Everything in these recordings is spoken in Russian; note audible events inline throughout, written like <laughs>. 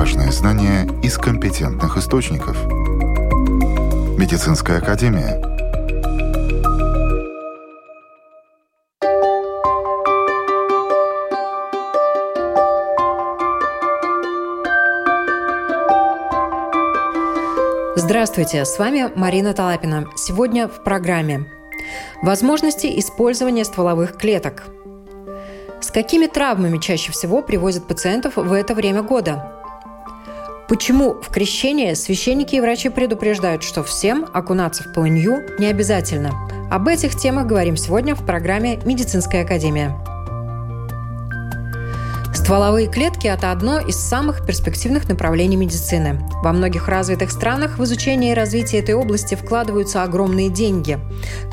Важные знания из компетентных источников. Медицинская академия. Здравствуйте, с вами Марина Талапина. Сегодня в программе Возможности использования стволовых клеток. С какими травмами чаще всего привозят пациентов в это время года? Почему в крещение священники и врачи предупреждают, что всем окунаться в полынью не обязательно? Об этих темах говорим сегодня в программе «Медицинская академия». Стволовые клетки – это одно из самых перспективных направлений медицины. Во многих развитых странах в изучение и развитие этой области вкладываются огромные деньги.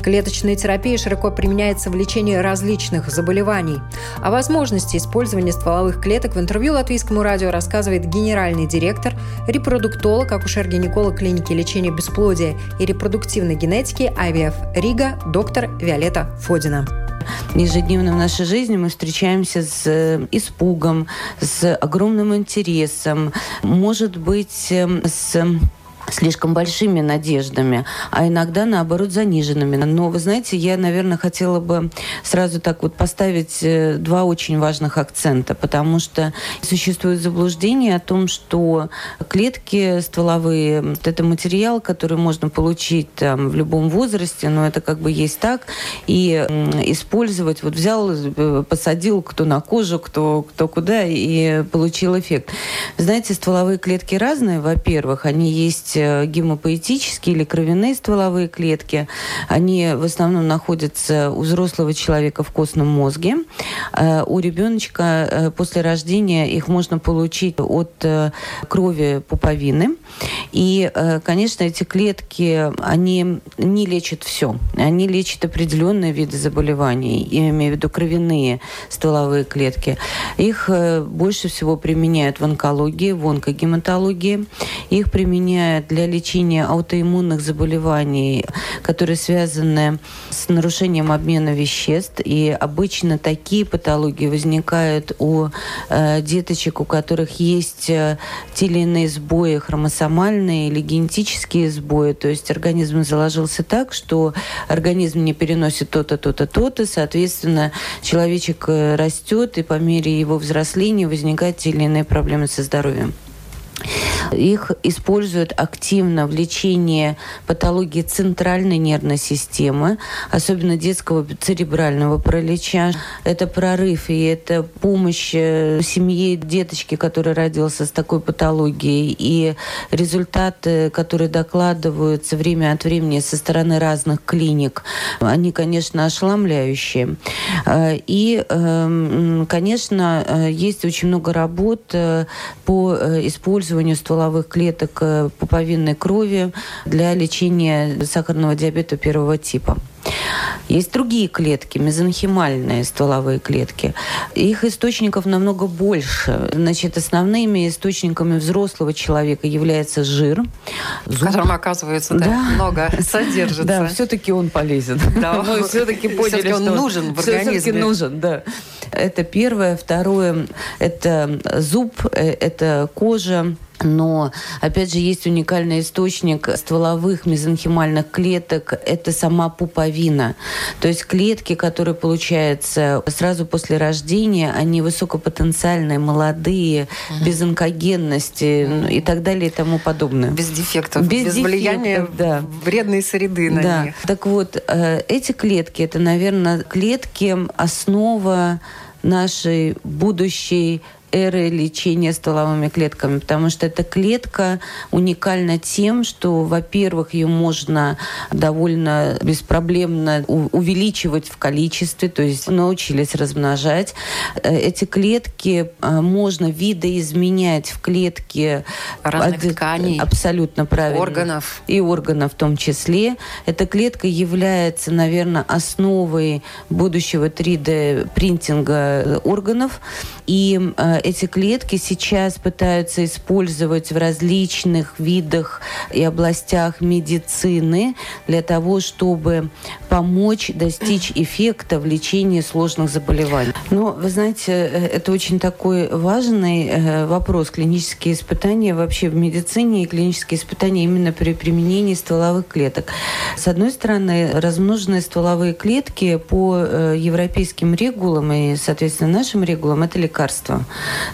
Клеточная терапия широко применяется в лечении различных заболеваний. О возможности использования стволовых клеток в интервью Латвийскому радио рассказывает генеральный директор, репродуктолог, акушер-гинеколог клиники лечения бесплодия и репродуктивной генетики IVF Рига доктор Виолетта Фодина ежедневно в нашей жизни мы встречаемся с э, испугом, с огромным интересом, может быть, эм, с слишком большими надеждами, а иногда, наоборот, заниженными. Но, вы знаете, я, наверное, хотела бы сразу так вот поставить э, два очень важных акцента, потому что существует заблуждение о том, что клетки стволовые – это материал, который можно получить там, в любом возрасте, но это как бы есть так, и использовать, вот взял, э, посадил кто на кожу, кто, кто куда, и получил эффект. Знаете, стволовые клетки разные, во-первых, они есть гемопоэтические или кровяные стволовые клетки. Они в основном находятся у взрослого человека в костном мозге. Э, у ребеночка э, после рождения их можно получить от крови пуповины. И, конечно, эти клетки, они не лечат все. Они лечат определенные виды заболеваний, я имею в виду кровяные стволовые клетки. Их больше всего применяют в онкологии, в онкогематологии. Их применяют для лечения аутоиммунных заболеваний, которые связаны с нарушением обмена веществ. И обычно такие патологии возникают у э, деточек, у которых есть э, те или иные сбои хромосомальные или генетические сбои. То есть организм заложился так, что организм не переносит то-то, то-то, то-то. Соответственно, человечек э, растет, и по мере его взросления возникают те или иные проблемы со здоровьем. Их используют активно в лечении патологии центральной нервной системы, особенно детского церебрального паралича. Это прорыв и это помощь э, семье деточки, который родился с такой патологией. И результаты, которые докладываются время от времени со стороны разных клиник, они, конечно, ошеломляющие. Э, и, эм, конечно, э, есть очень много работ по использованию ствола стволовых клеток э, пуповинной крови для лечения сахарного диабета первого типа. Есть другие клетки, мезонхимальные стволовые клетки. Их источников намного больше. Значит, основными источниками взрослого человека является жир. Зуб. В котором, оказывается, да, да. много <laughs> содержится. Да, все-таки он полезен. <laughs> Да, мы все-таки поняли, все он нужен в организме. Все-таки нужен, да. Это первое. Второе – это зуб, э, это кожа, но, опять же, есть уникальный источник стволовых мезонхимальных клеток – это сама пуповина. То есть клетки, которые получаются сразу после рождения, они высокопотенциальные, молодые, угу. без онкогенности угу. и так далее и тому подобное. Без дефектов, без, без дефектов, влияния да. вредной среды на да. них. Так вот, э, эти клетки – это, наверное, клетки – основа нашей будущей эры лечения стволовыми клетками, потому что эта клетка уникальна тем, что, во-первых, ее можно довольно беспроблемно увеличивать в количестве, то есть научились размножать. Э, эти клетки э, можно видоизменять в клетки разных от, тканей, абсолютно правильно, органов и органов в том числе. Эта клетка является, наверное, основой будущего 3D принтинга органов, и э, эти клетки сейчас пытаются использовать в различных видах и областях медицины для того, чтобы помочь достичь эффекта в лечении сложных заболеваний. Но, вы знаете, э, это очень такой важный э, вопрос. Клинические испытания вообще в медицине и клинические испытания именно при применении стволовых клеток. С одной стороны, размноженные стволовые клетки по э, европейским регулам и, соответственно, нашим регулам это лекарство.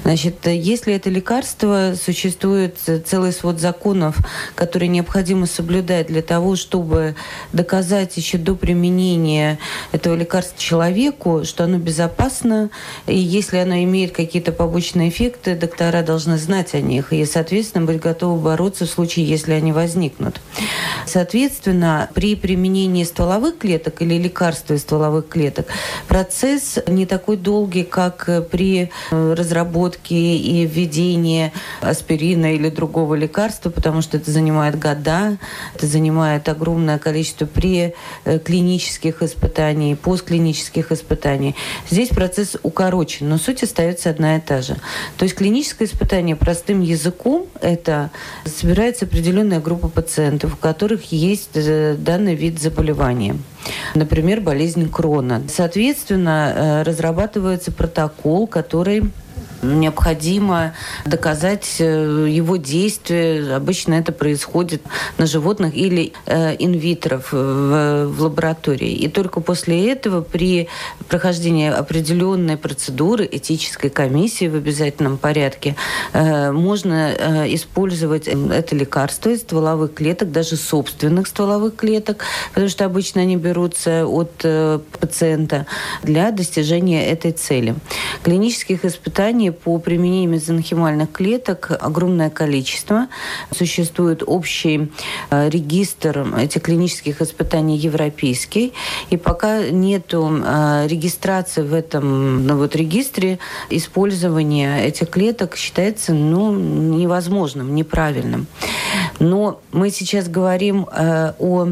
Значит, если это лекарство, существует целый свод законов, которые необходимо соблюдать для того, чтобы доказать еще до применения этого лекарства человеку, что оно безопасно, и если оно имеет какие-то побочные эффекты, доктора должны знать о них и, соответственно, быть готовы бороться в случае, если они возникнут. Соответственно, при применении стволовых клеток или лекарства из стволовых клеток процесс не такой долгий, как при разработке и введении аспирина или другого лекарства, потому что это занимает года, это занимает огромное количество при клинических клинических испытаний, постклинических испытаний. Здесь процесс укорочен, но суть остается одна и та же. То есть клиническое испытание простым языком – это собирается определенная группа пациентов, у которых есть э, данный вид заболевания. Например, болезнь Крона. Соответственно, э, разрабатывается протокол, который необходимо доказать э, его действие. Обычно это происходит на животных или э, инвитро в, в лаборатории. И только после этого при прохождении определенной процедуры этической комиссии в обязательном порядке э, можно использовать это лекарство из стволовых клеток, даже собственных стволовых клеток, потому что обычно они берутся от пациента для достижения этой цели. Клинических испытаний по применению мезонхимальных клеток огромное количество. Существует общий э, регистр этих клинических испытаний европейский. И пока нет э, регистрации в этом ну, вот, регистре, использование этих клеток считается ну, невозможным, неправильным. Но мы сейчас говорим э, о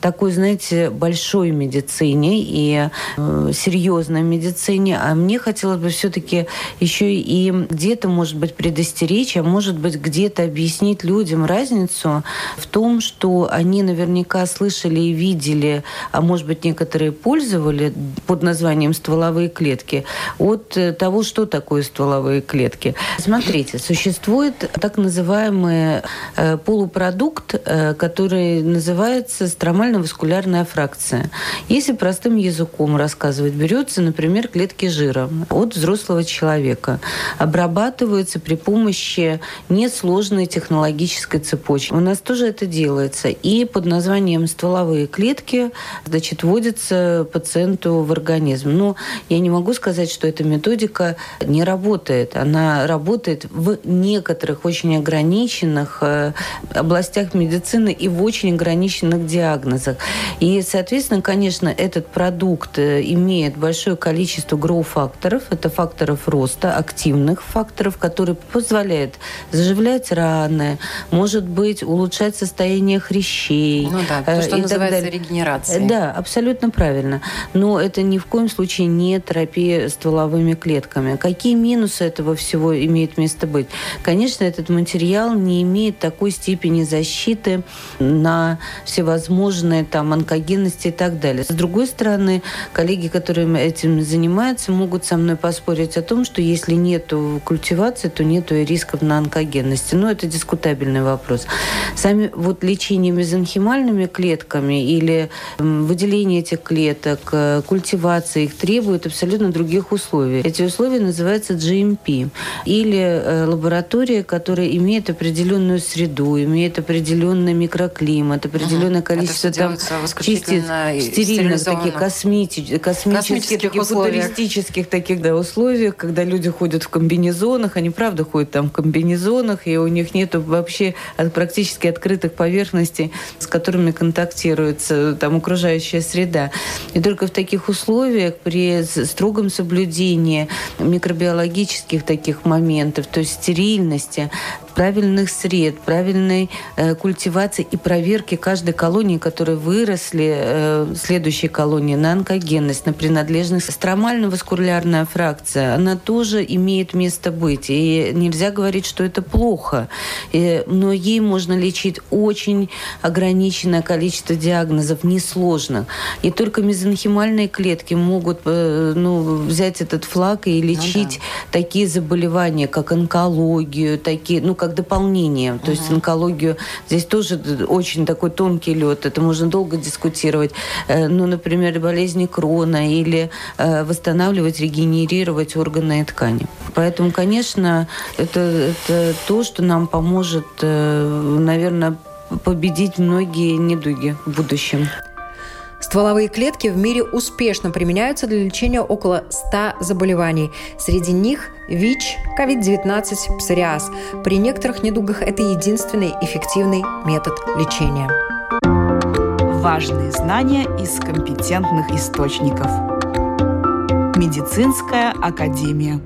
такой, знаете, большой медицине и э, серьезной медицине, а мне хотелось бы все-таки еще и где-то, может быть, предостеречь, а может быть, где-то объяснить людям разницу в том, что они наверняка слышали и видели, а может быть, некоторые пользовали под названием стволовые клетки, от э, того, что такое стволовые клетки. Смотрите, существует так называемый э, полупродукт, э, который называется стромаль васкулярная фракция. Если простым языком рассказывать, берется, например, клетки жира от взрослого человека, обрабатываются при помощи несложной технологической цепочки. У нас тоже это делается. И под названием стволовые клетки, значит, вводится пациенту в организм. Но я не могу сказать, что эта методика не работает. Она работает в некоторых очень ограниченных э, областях медицины и в очень ограниченных диагнозах диагнозах. И, соответственно, конечно, этот продукт э, имеет большое количество гроу-факторов. Это факторов роста, активных факторов, которые позволяют заживлять раны, может быть, улучшать состояние хрящей. Ну да, то, что называется регенерацией. Да, абсолютно правильно. Но это ни в коем случае не терапия стволовыми клетками. Какие минусы этого всего имеют место быть? Конечно, этот материал не имеет такой степени защиты на всевозможные ложные там онкогенности и так далее. С другой стороны, коллеги, которые этим занимаются, могут со мной поспорить о том, что если нет культивации, то нет и рисков на онкогенности. Но это дискутабельный вопрос. Сами вот лечение мезонхимальными клетками или выделение этих клеток, э, культивация их требует абсолютно других условий. Эти условия называются GMP. Или э, лаборатория, которая имеет определенную среду, имеет определенный микроклимат, определенное количество там частиц стерильных, таких космети, космических, таких футуристических таких да, условиях, когда люди ходят в комбинезонах, они правда ходят там в комбинезонах, и у них нет вообще практически открытых поверхностей, с которыми контактируется там окружающая среда. И только в таких условиях при строгом соблюдении микробиологических таких моментов, то есть стерильности, правильных сред, правильной э, культивации и проверки каждой колонии, которые выросли, э, следующей колонии, на онкогенность, на принадлежность. Стромально-васкулярная фракция, она тоже имеет место быть. И нельзя говорить, что это плохо. И, но ей можно лечить очень ограниченное количество диагнозов, несложно. И только мезонхимальные клетки могут э, ну, взять этот флаг и лечить ну, да. такие заболевания, как онкологию, такие, ну, как дополнение. То uh есть онкологию здесь тоже очень такой тонкий лед. Это можно долго дискутировать. Э, ну, например, болезни Крона или э, восстанавливать, регенерировать органы и ткани. Поэтому, конечно, это, это то, что нам поможет, наверное, победить многие недуги в будущем. Стволовые клетки в мире успешно применяются для лечения около 100 заболеваний. Среди них ВИЧ, COVID-19, псориаз. При некоторых недугах это единственный эффективный метод лечения. Важные знания из компетентных источников. Медицинская академия.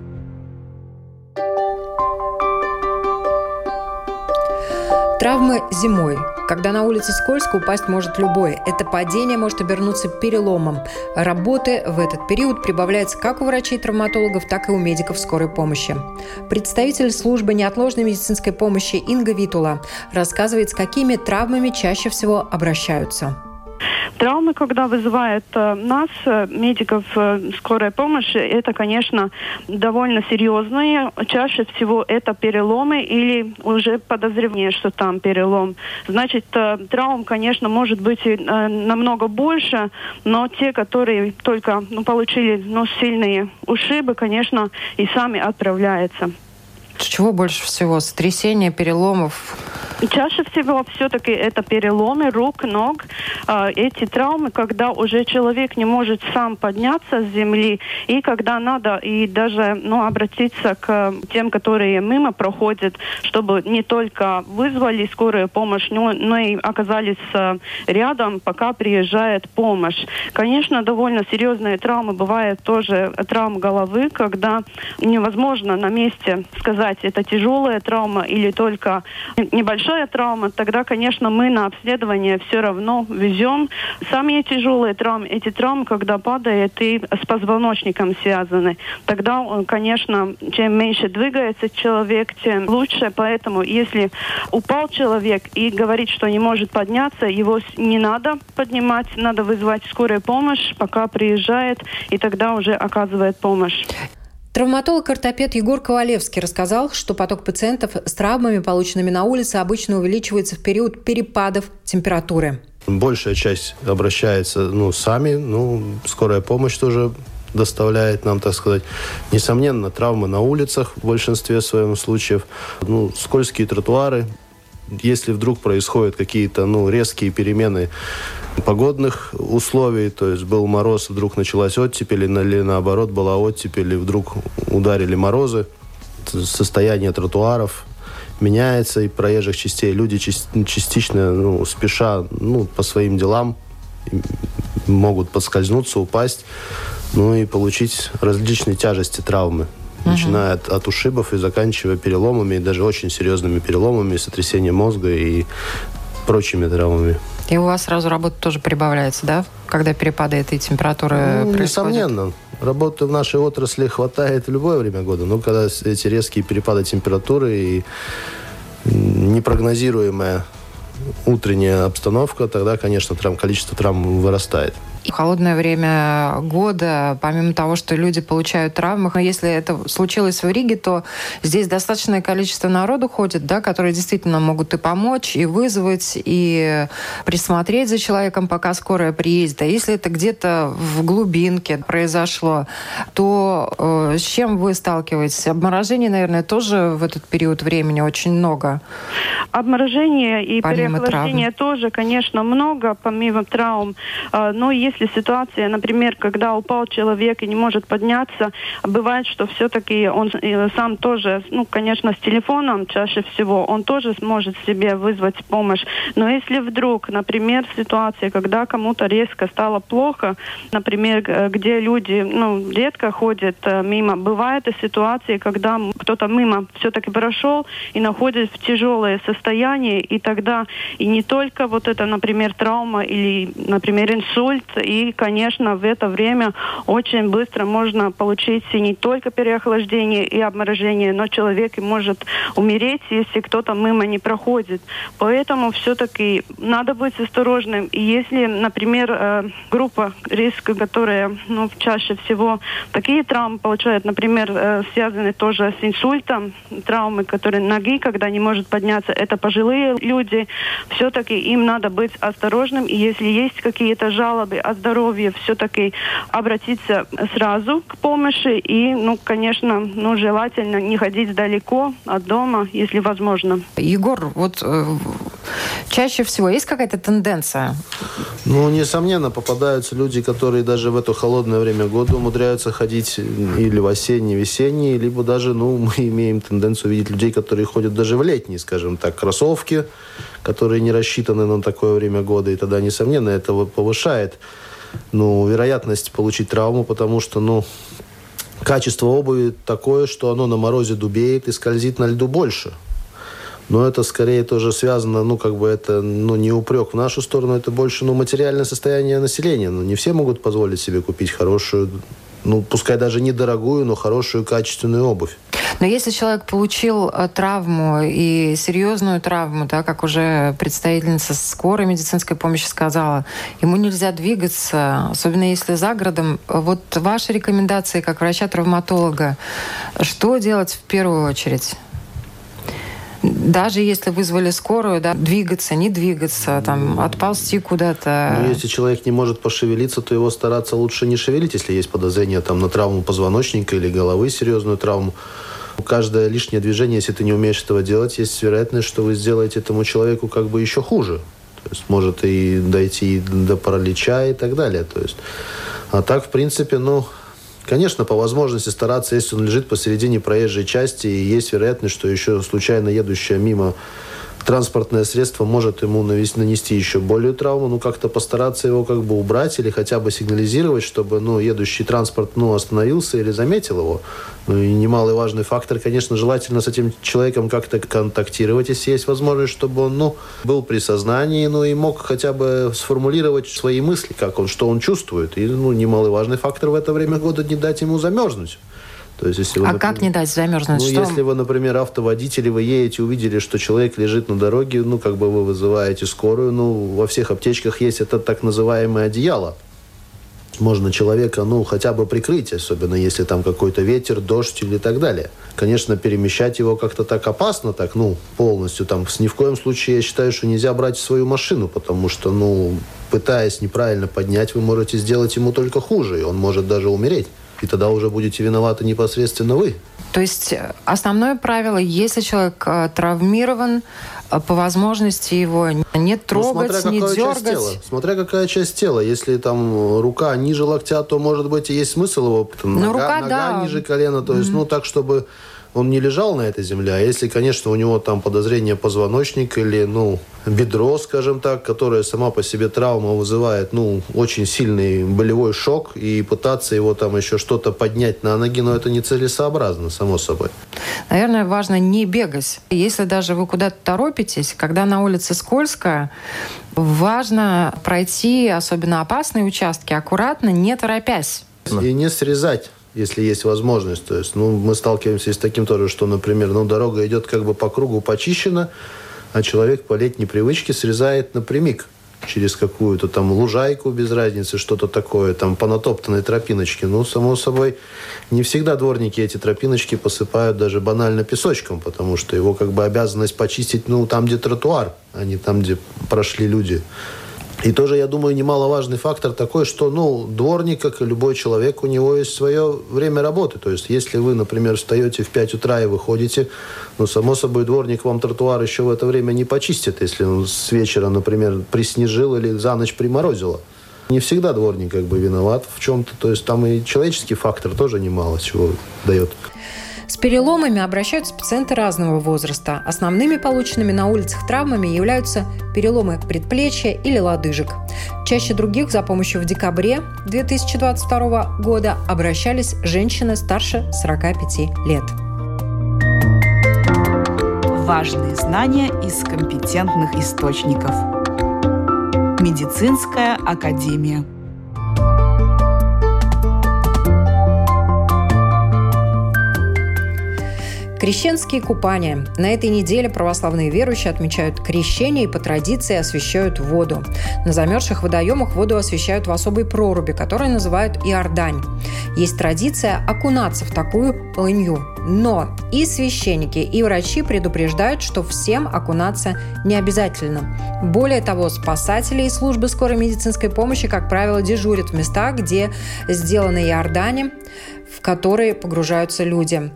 Травмы зимой. Когда на улице скользко, упасть может любой. Это падение может обернуться переломом. Работы в этот период прибавляется как у врачей-травматологов, так и у медиков скорой помощи. Представитель службы неотложной медицинской помощи Инга Витула рассказывает, с какими травмами чаще всего обращаются. Травмы, когда вызывают э, нас, э, медиков э, скорой помощи, это, конечно, довольно серьезные. Чаще всего это переломы или уже подозрение, что там перелом. Значит, травм, конечно, может быть и намного больше, но те, которые только ну, получили ну, сильные ушибы, конечно, и сами отправляются. Чего больше всего? Сотрясения, переломов? Чаще всего все-таки это переломы рук, ног. А, эти травмы, когда уже человек не может сам подняться с земли, и когда надо и даже ну, обратиться к тем, которые мимо проходят, чтобы не только вызвали скорую помощь, но, и оказались а, рядом, пока приезжает помощь. Конечно, довольно серьезные травмы бывают тоже травмы головы, когда невозможно на месте сказать, это тяжелая травма или только небольшая травма, тогда, конечно, мы на обследование все равно везем. Самые тяжелые травмы, эти травмы, когда падает и с позвоночником связаны, тогда, э, конечно, чем меньше двигается человек, тем лучше. Поэтому, если упал человек и говорит, что не может подняться, его не надо поднимать, надо вызвать скорую помощь, пока приезжает, и тогда уже оказывает помощь. Травматолог-ортопед Егор Ковалевский рассказал, что поток пациентов с травмами, полученными на улице, обычно увеличивается в период перепадов температуры. Большая часть обращается ну, сами, ну, скорая помощь тоже доставляет нам, так сказать. Несомненно, травмы на улицах в большинстве своем случаев. Ну, скользкие тротуары, если вдруг происходят какие-то ну, резкие перемены погодных условий, то есть был мороз, вдруг началась оттепель, или наоборот была оттепель, и вдруг ударили морозы, состояние тротуаров меняется, и проезжих частей люди частично, ну, спеша ну, по своим делам, могут подскользнуться, упасть, ну и получить различные тяжести, травмы начиная от, от ушибов и заканчивая переломами, и даже очень серьезными переломами, сотрясением мозга и прочими травмами. И у вас сразу работа тоже прибавляется, да? Когда перепады этой температуры ну, происходят? Несомненно. Работы в нашей отрасли хватает в любое время года. Но когда эти резкие перепады температуры и непрогнозируемая утренняя обстановка, тогда, конечно, травм, количество травм вырастает. В холодное время года, помимо того, что люди получают травмы, если это случилось в Риге, то здесь достаточное количество народу ходит, да, которые действительно могут и помочь, и вызвать, и присмотреть за человеком, пока скорая приедет. А если это где-то в глубинке произошло, то э, с чем вы сталкиваетесь? Обморожений, наверное, тоже в этот период времени очень много. Обморожение и помимо переохлаждения травм. тоже, конечно, много, помимо травм. Э, но есть если ситуация, например, когда упал человек и не может подняться, бывает, что все-таки он э, сам тоже, ну, конечно, с телефоном чаще всего, он тоже сможет себе вызвать помощь. Но если вдруг, например, ситуация, когда кому-то резко стало плохо, например, где люди, ну, редко ходят э, мимо, бывают и ситуации, когда кто-то мимо все-таки прошел и находится в тяжелое состояние, и тогда и не только вот это, например, травма или, например, инсульт, и, конечно, в это время очень быстро можно получить не только переохлаждение и обморожение, но человек и может умереть, если кто-то мимо не проходит. Поэтому все-таки надо быть осторожным. И если, например, э, группа риска, которая ну, чаще всего такие травмы получают, например, э, связаны тоже с инсультом, травмы, которые ноги, когда не может подняться, это пожилые люди, все-таки им надо быть осторожным. И если есть какие-то жалобы о здоровье, все-таки обратиться сразу к помощи и, ну, конечно, ну, желательно не ходить далеко от дома, если возможно. Егор, вот э, чаще всего есть какая-то тенденция? Ну, несомненно, попадаются люди, которые даже в это холодное время года умудряются ходить или в осенний, весенний, либо даже, ну, <laughs> мы имеем тенденцию видеть людей, которые ходят даже в летние, скажем так, кроссовки, которые не рассчитаны на такое время года, и тогда, несомненно, это повышает ну, вероятность получить травму, потому что, ну, качество обуви такое, что оно на морозе дубеет и скользит на льду больше. Но это скорее тоже связано, ну, как бы это, ну, не упрек в нашу сторону, это больше, ну, материальное состояние населения. Ну, не все могут позволить себе купить хорошую, ну, пускай даже недорогую, но хорошую качественную обувь. Но если человек получил э, травму и серьезную травму, да, как уже представительница скорой медицинской помощи сказала, ему нельзя двигаться, особенно если за городом. Вот ваши рекомендации как врача-травматолога, что делать в первую очередь? даже если вызвали скорую, да, двигаться, не двигаться, там, отползти куда-то. Ну, если человек не может пошевелиться, то его стараться лучше не шевелить, если есть подозрение там, на травму позвоночника или головы, серьезную травму. Каждое лишнее движение, если ты не умеешь этого делать, есть вероятность, что вы сделаете этому человеку как бы еще хуже. То есть может и дойти до паралича и так далее. То есть, а так, в принципе, ну, Конечно, по возможности стараться, если он лежит посередине проезжей части, и есть вероятность, что еще случайно едущая мимо транспортное средство может ему нанести еще более травму, ну, как-то постараться его как бы убрать или хотя бы сигнализировать, чтобы, ну, едущий транспорт, ну, остановился или заметил его. Ну, и немалый важный фактор, конечно, желательно с этим человеком как-то контактировать, если есть возможность, чтобы он, ну, был при сознании, ну, и мог хотя бы сформулировать свои мысли, как он, что он чувствует. И, ну, немалый важный фактор в это время года не дать ему замерзнуть. То есть, если вы, а например, как не дать замерзнуть? Ну, что? если вы, например, автоводитель, и вы едете, увидели, что человек лежит на дороге, ну, как бы вы вызываете скорую, ну, во всех аптечках есть это так называемое одеяло. Можно человека, ну, хотя бы прикрыть, особенно если там какой-то ветер, дождь или так далее. Конечно, перемещать его как-то так опасно, так, ну, полностью там. Ни в коем случае я считаю, что нельзя брать свою машину, потому что, ну, пытаясь неправильно поднять, вы можете сделать ему только хуже, и он может даже умереть и тогда уже будете виноваты непосредственно вы. То есть э, основное правило, если человек э, травмирован, э, по возможности его не трогать, ну, смотря не дергать. Часть тела. Смотря какая часть тела. Если там рука ниже локтя, то, может быть, и есть смысл его. Там, ну, нога, рука, нога да. ниже колена. То есть, mm-hmm. ну, так, чтобы он не лежал на этой земле, а если, конечно, у него там подозрение позвоночника или, ну, бедро, скажем так, которое сама по себе травма вызывает, ну, очень сильный болевой шок, и пытаться его там еще что-то поднять на ноги, но ну, это нецелесообразно, само собой. Наверное, важно не бегать. Если даже вы куда-то торопитесь, когда на улице скользко, важно пройти особенно опасные участки аккуратно, не торопясь. И не срезать если есть возможность. То есть, ну, мы сталкиваемся с таким тоже, что, например, ну, дорога идет как бы по кругу почищена, а человек по летней привычке срезает напрямик через какую-то там лужайку без разницы, что-то такое, там по натоптанной тропиночке. Ну, само собой, не всегда дворники эти тропиночки посыпают даже банально песочком, потому что его как бы обязанность почистить, ну, там, где тротуар, а не там, где прошли люди. И тоже, я думаю, немаловажный фактор такой, что, ну, дворник, как и любой человек, у него есть свое время работы. То есть, если вы, например, встаете в 5 утра и выходите, ну, само собой, дворник вам тротуар еще в это время не почистит, если он с вечера, например, приснежил или за ночь приморозило. Не всегда дворник как бы виноват в чем-то. То есть там и человеческий фактор тоже немало чего дает. С переломами обращаются пациенты разного возраста. Основными полученными на улицах травмами являются переломы предплечья или лодыжек. Чаще других за помощью в декабре 2022 года обращались женщины старше 45 лет. Важные знания из компетентных источников. Медицинская академия. Крещенские купания. На этой неделе православные верующие отмечают крещение и по традиции освещают воду. На замерзших водоемах воду освещают в особой проруби, которую называют Иордань. Есть традиция окунаться в такую полынью. Но и священники, и врачи предупреждают, что всем окунаться не обязательно. Более того, спасатели и службы скорой медицинской помощи, как правило, дежурят в местах, где сделаны Иордане, в которые погружаются люди.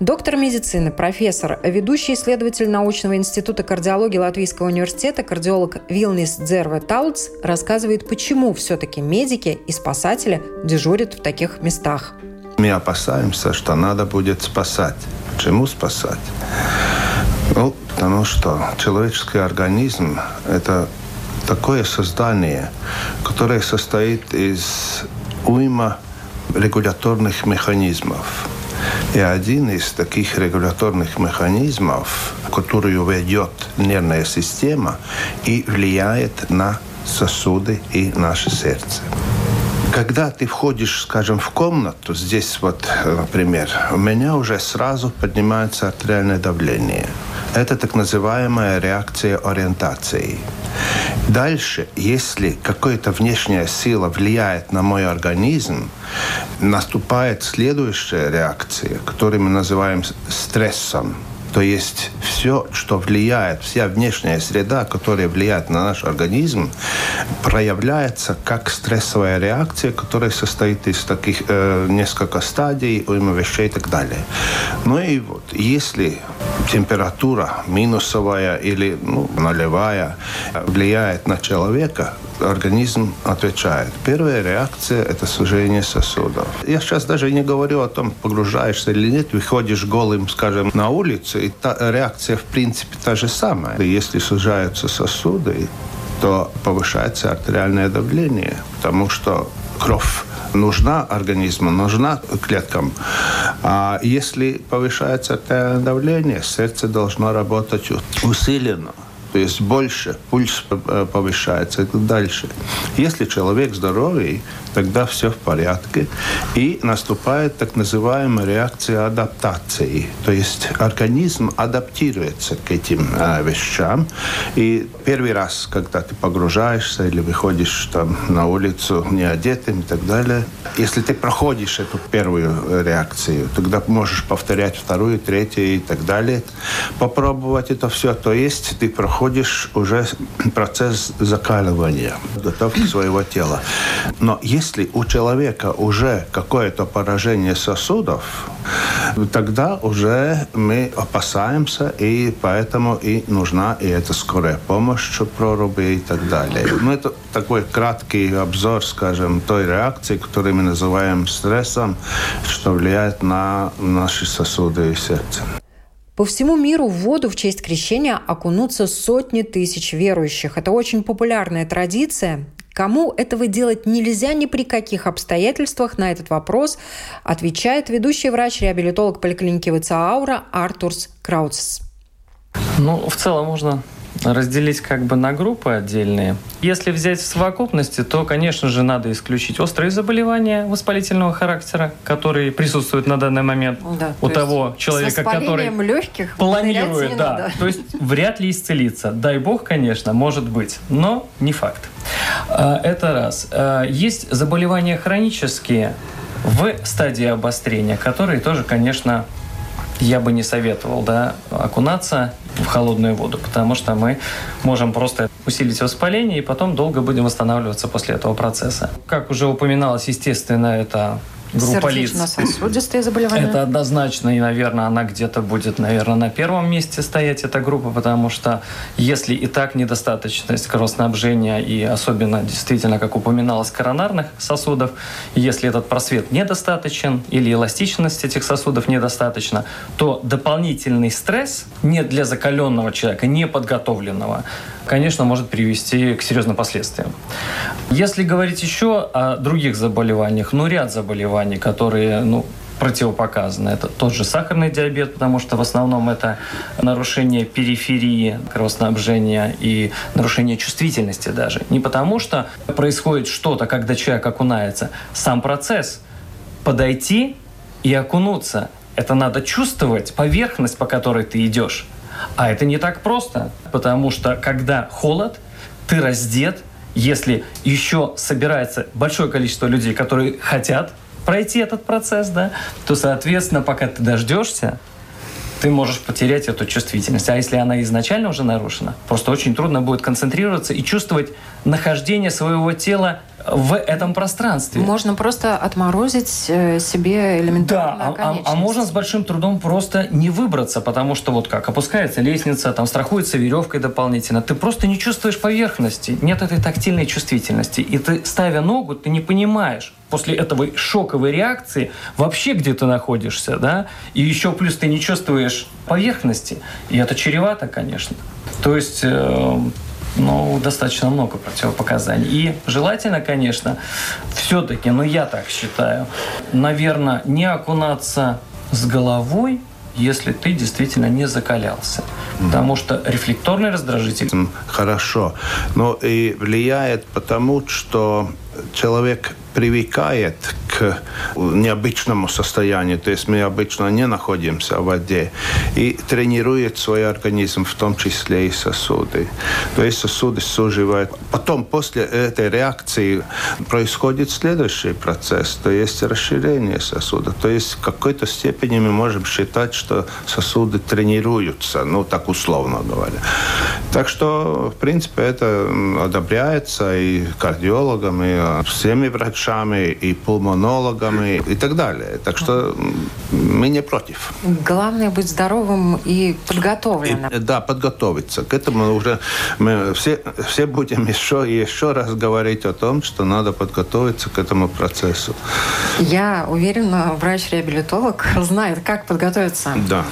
Доктор медицины, профессор, ведущий исследователь научного института кардиологии Латвийского университета, кардиолог Вилнис Дзерве Таутс рассказывает, почему все-таки медики и спасатели дежурят в таких местах. Мы опасаемся, что надо будет спасать. Почему спасать? Ну, потому что человеческий организм – это такое создание, которое состоит из уйма регуляторных механизмов. И один из таких регуляторных механизмов, который ведет нервная система и влияет на сосуды и наше сердце. Когда ты входишь, скажем, в комнату, здесь вот, например, у меня уже сразу поднимается артериальное давление. Это так называемая реакция ориентации. Дальше, если какая-то внешняя сила влияет на мой организм, наступает следующая реакция, которую мы называем стрессом. То есть все, что влияет, вся внешняя среда, которая влияет на наш организм, проявляется как стрессовая реакция, которая состоит из таких э, несколько стадий, уйма вещей и так далее. Ну и вот, если температура минусовая или ну, нулевая влияет на человека, организм отвечает. Первая реакция – это сужение сосудов. Я сейчас даже не говорю о том, погружаешься или нет, выходишь голым, скажем, на улицу, и та реакция, в принципе, та же самая. Если сужаются сосуды, то повышается артериальное давление, потому что кровь нужна организму, нужна клеткам. А если повышается артериальное давление, сердце должно работать усиленно то есть больше, пульс повышается и дальше. Если человек здоровый, тогда все в порядке. И наступает так называемая реакция адаптации. То есть организм адаптируется к этим э, вещам. И первый раз, когда ты погружаешься или выходишь там на улицу неодетым и так далее, если ты проходишь эту первую реакцию, тогда можешь повторять вторую, третью и так далее. Попробовать это все. То есть ты проходишь уже процесс закаливания, готовки своего тела. Но если у человека уже какое-то поражение сосудов, тогда уже мы опасаемся, и поэтому и нужна и эта скорая помощь, проруби и так далее. Ну, это такой краткий обзор, скажем, той реакции, которую мы называем стрессом, что влияет на наши сосуды и сердце. По всему миру в воду в честь крещения окунутся сотни тысяч верующих. Это очень популярная традиция. Кому этого делать нельзя ни при каких обстоятельствах, на этот вопрос отвечает ведущий врач-реабилитолог поликлиники ВЦА Артурс Краутс. Ну, в целом можно разделить как бы на группы отдельные. Если взять в совокупности, то, конечно же, надо исключить острые заболевания воспалительного характера, которые присутствуют на данный момент да, у того человека, который легких планирует. Да. Надо. То есть вряд ли исцелиться. Дай бог, конечно, может быть, но не факт. А, это раз. А, есть заболевания хронические в стадии обострения, которые тоже, конечно, я бы не советовал да, окунаться в холодную воду, потому что мы можем просто усилить воспаление и потом долго будем восстанавливаться после этого процесса. Как уже упоминалось, естественно, это группа лиц. Сердечно-сосудистые заболевания? Это однозначно, и, наверное, она где-то будет, наверное, на первом месте стоять, эта группа, потому что если и так недостаточность кровоснабжения, и особенно, действительно, как упоминалось, коронарных сосудов, если этот просвет недостаточен или эластичность этих сосудов недостаточно, то дополнительный стресс не для закаленного человека, неподготовленного, конечно, может привести к серьезным последствиям. Если говорить еще о других заболеваниях, ну, ряд заболеваний, которые, ну, противопоказаны. Это тот же сахарный диабет, потому что в основном это нарушение периферии кровоснабжения и нарушение чувствительности даже. Не потому что происходит что-то, когда человек окунается. Сам процесс подойти и окунуться. Это надо чувствовать поверхность, по которой ты идешь. А это не так просто, потому что когда холод, ты раздет, если еще собирается большое количество людей, которые хотят пройти этот процесс, да, то, соответственно, пока ты дождешься, ты можешь потерять эту чувствительность. А если она изначально уже нарушена, просто очень трудно будет концентрироваться и чувствовать нахождение своего тела в этом пространстве. Можно просто отморозить э, себе элементарно Да, а, а, а можно с большим трудом просто не выбраться, потому что вот как опускается лестница, там страхуется веревкой дополнительно, ты просто не чувствуешь поверхности, нет этой тактильной чувствительности, и ты ставя ногу, ты не понимаешь после этого шоковой реакции вообще где ты находишься, да, и еще плюс ты не чувствуешь поверхности, и это чревато, конечно. То есть э, ну, достаточно много противопоказаний. И желательно, конечно, все-таки, ну, я так считаю, наверное, не окунаться с головой, если ты действительно не закалялся. Потому что рефлекторный раздражитель... Хорошо. Но и влияет потому, что человек привыкает к необычному состоянию, то есть мы обычно не находимся в воде, и тренирует свой организм, в том числе и сосуды. То есть сосуды суживают. Потом, после этой реакции, происходит следующий процесс, то есть расширение сосуда. То есть в какой-то степени мы можем считать, что сосуды тренируются, ну, так условно говоря. Так что, в принципе, это одобряется и кардиологам, и всеми врачами, врачами, и пульмонологами и так далее. Так что мы не против. Главное быть здоровым и подготовленным. И, да, подготовиться. К этому уже мы все, все будем еще и еще раз говорить о том, что надо подготовиться к этому процессу. Я уверена, врач-реабилитолог знает, как подготовиться да.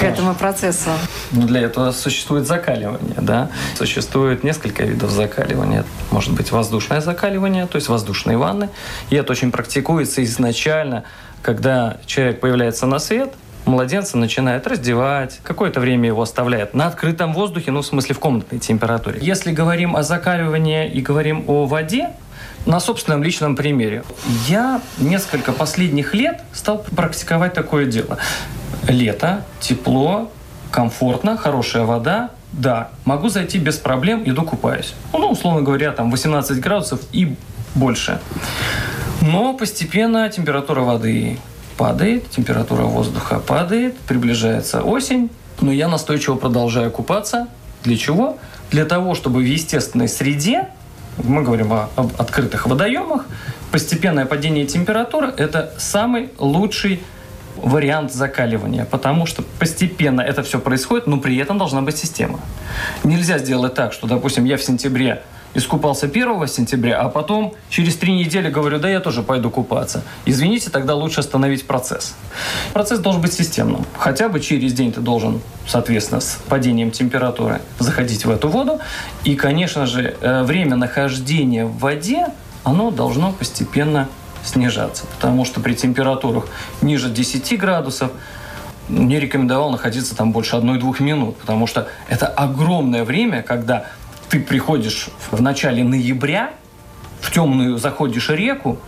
к этому процессу. Ну, для этого существует закаливание, да. Существует несколько видов закаливания. Может быть воздушное закаливание, то есть воздушные ванны, и это очень практикуется изначально, когда человек появляется на свет, младенца начинает раздевать, какое-то время его оставляет на открытом воздухе, ну, в смысле, в комнатной температуре. Если говорим о закаливании и говорим о воде, на собственном личном примере. Я несколько последних лет стал практиковать такое дело. Лето, тепло, комфортно, хорошая вода, да, могу зайти без проблем, иду купаюсь. Ну, условно говоря, там 18 градусов и больше. Но постепенно температура воды падает, температура воздуха падает, приближается осень, но я настойчиво продолжаю купаться. Для чего? Для того, чтобы в естественной среде, мы говорим о, об открытых водоемах, постепенное падение температуры – это самый лучший вариант закаливания, потому что постепенно это все происходит, но при этом должна быть система. Нельзя сделать так, что, допустим, я в сентябре искупался 1 сентября, а потом через три недели говорю, да я тоже пойду купаться. Извините, тогда лучше остановить процесс. Процесс должен быть системным. Хотя бы через день ты должен, соответственно, с падением температуры заходить в эту воду. И, конечно же, э, время нахождения в воде, оно должно постепенно снижаться. Потому что при температурах ниже 10 градусов не рекомендовал находиться там больше одной-двух минут, потому что это огромное время, когда ты приходишь в начале ноября, в темную заходишь реку,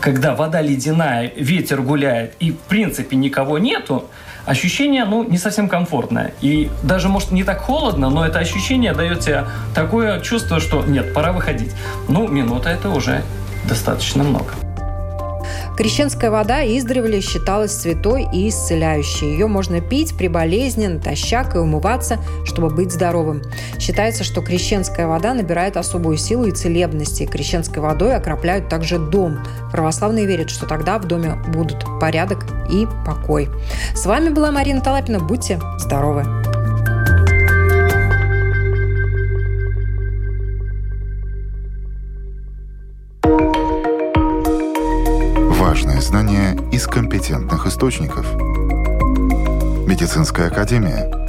когда вода ледяная, ветер гуляет, и в принципе никого нету, ощущение, ну, не совсем комфортное. И даже, может, не так холодно, но это ощущение дает тебе такое чувство, что нет, пора выходить. Ну, минута это уже достаточно много. Крещенская вода издревле считалась святой и исцеляющей. Ее можно пить при болезни, натощак и умываться, чтобы быть здоровым. Считается, что крещенская вода набирает особую силу и целебности. Крещенской водой окропляют также дом. Православные верят, что тогда в доме будут порядок и покой. С вами была Марина Талапина. Будьте здоровы! Важные знания из компетентных источников. Медицинская академия –